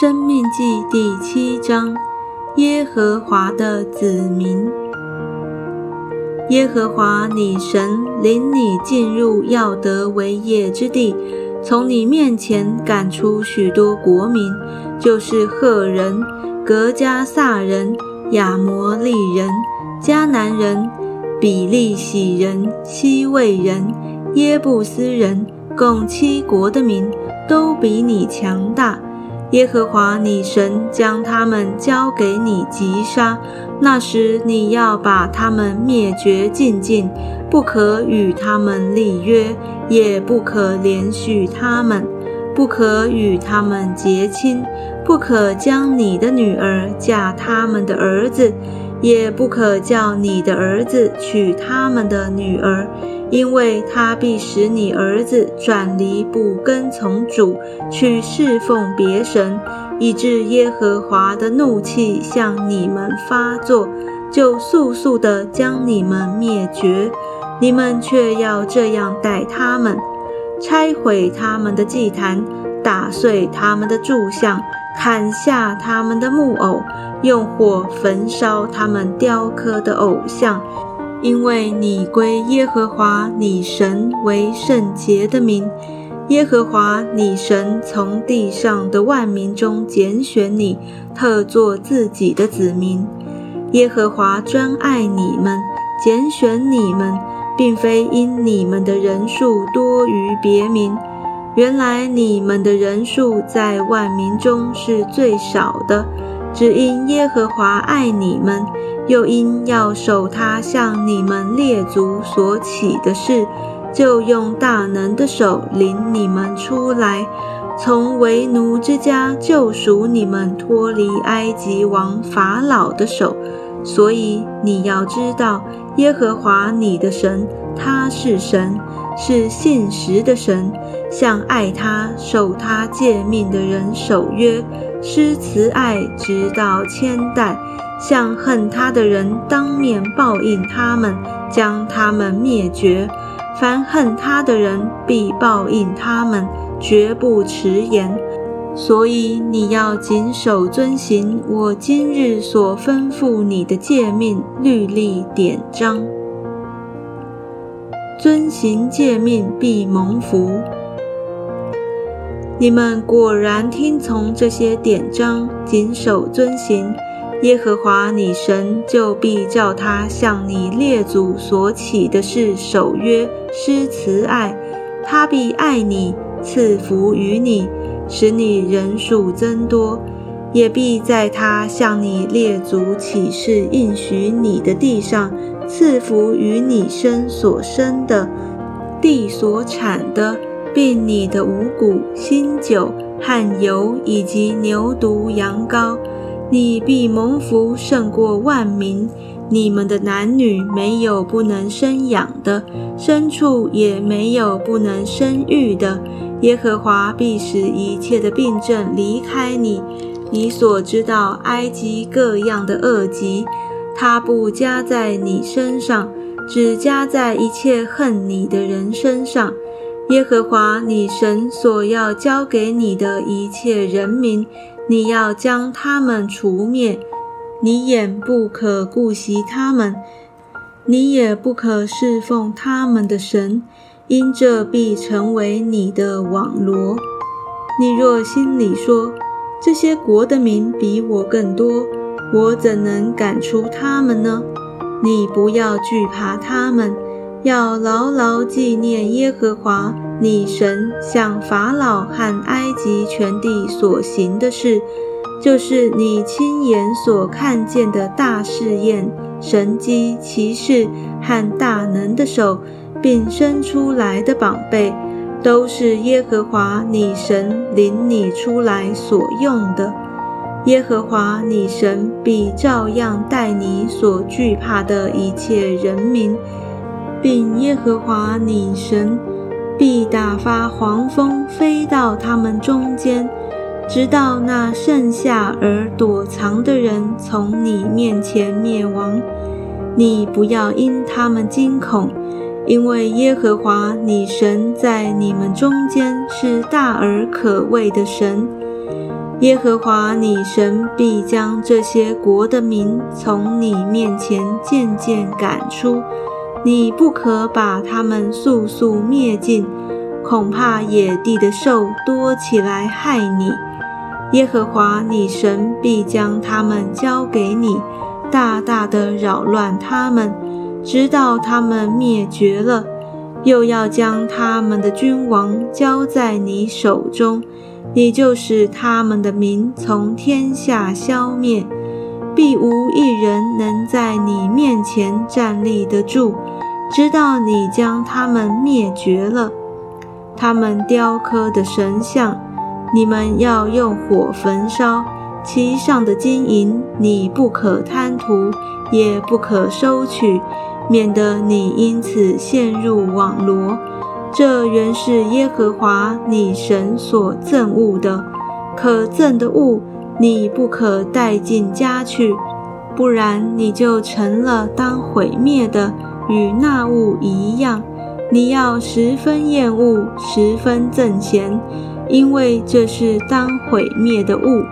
生命记第七章，耶和华的子民。耶和华你神领你进入要得为业之地，从你面前赶出许多国民，就是赫人、格加撒人、亚摩利人、迦南人、比利洗人、西魏人、耶布斯人，共七国的民，都比你强大。耶和华你神将他们交给你击杀，那时你要把他们灭绝尽尽，不可与他们立约，也不可连续他们，不可与他们结亲，不可将你的女儿嫁他们的儿子，也不可叫你的儿子娶他们的女儿。因为他必使你儿子转离不跟从主，去侍奉别神，以致耶和华的怒气向你们发作，就速速地将你们灭绝。你们却要这样待他们：拆毁他们的祭坛，打碎他们的柱像，砍下他们的木偶，用火焚烧他们雕刻的偶像。因为你归耶和华你神为圣洁的名，耶和华你神从地上的万民中拣选你，特作自己的子民。耶和华专爱你们，拣选你们，并非因你们的人数多于别民。原来你们的人数在万民中是最少的，只因耶和华爱你们。又因要守他向你们列祖所起的事，就用大能的手领你们出来，从为奴之家救赎你们脱离埃及王法老的手。所以你要知道，耶和华你的神，他是神，是信实的神，向爱他、守他诫命的人守约，施慈爱，直到千代。向恨他的人当面报应他们，将他们灭绝。凡恨他的人，必报应他们，绝不迟延。所以你要谨守遵行我今日所吩咐你的诫命、律例、典章。遵行诫命，必蒙福。你们果然听从这些典章，谨守遵行。耶和华你神就必叫他向你列祖所起的事守约施慈爱，他必爱你赐福于你，使你人数增多，也必在他向你列祖起誓应许你的地上赐福于你身所生的地所产的，并你的五谷、新酒、汗油以及牛犊、羊羔。你必蒙福胜过万民，你们的男女没有不能生养的，牲畜也没有不能生育的。耶和华必使一切的病症离开你，你所知道埃及各样的恶疾，他不加在你身上，只加在一切恨你的人身上。耶和华你神所要交给你的一切人民。你要将他们除灭，你眼不可顾惜他们，你也不可侍奉他们的神，因这必成为你的网罗。你若心里说，这些国的民比我更多，我怎能赶出他们呢？你不要惧怕他们，要牢牢纪念耶和华。你神向法老和埃及全地所行的事，就是你亲眼所看见的大试验、神机骑士和大能的手，并伸出来的宝贝，都是耶和华你神领你出来所用的。耶和华你神必照样待你所惧怕的一切人民，并耶和华你神。必打发黄蜂飞到他们中间，直到那剩下而躲藏的人从你面前灭亡。你不要因他们惊恐，因为耶和华你神在你们中间是大而可畏的神。耶和华你神必将这些国的民从你面前渐渐赶出，你不可把他们速速灭尽，恐怕野地的兽多起来害你。耶和华你神必将他们交给你，大大的扰乱他们，直到他们灭绝了，又要将他们的君王交在你手中。你就使他们的民从天下消灭，必无一人能在你面前站立得住，直到你将他们灭绝了。他们雕刻的神像，你们要用火焚烧；其上的金银，你不可贪图，也不可收取，免得你因此陷入网罗。这原是耶和华你神所憎恶的，可憎的物，你不可带进家去，不然你就成了当毁灭的，与那物一样。你要十分厌恶，十分憎嫌，因为这是当毁灭的物。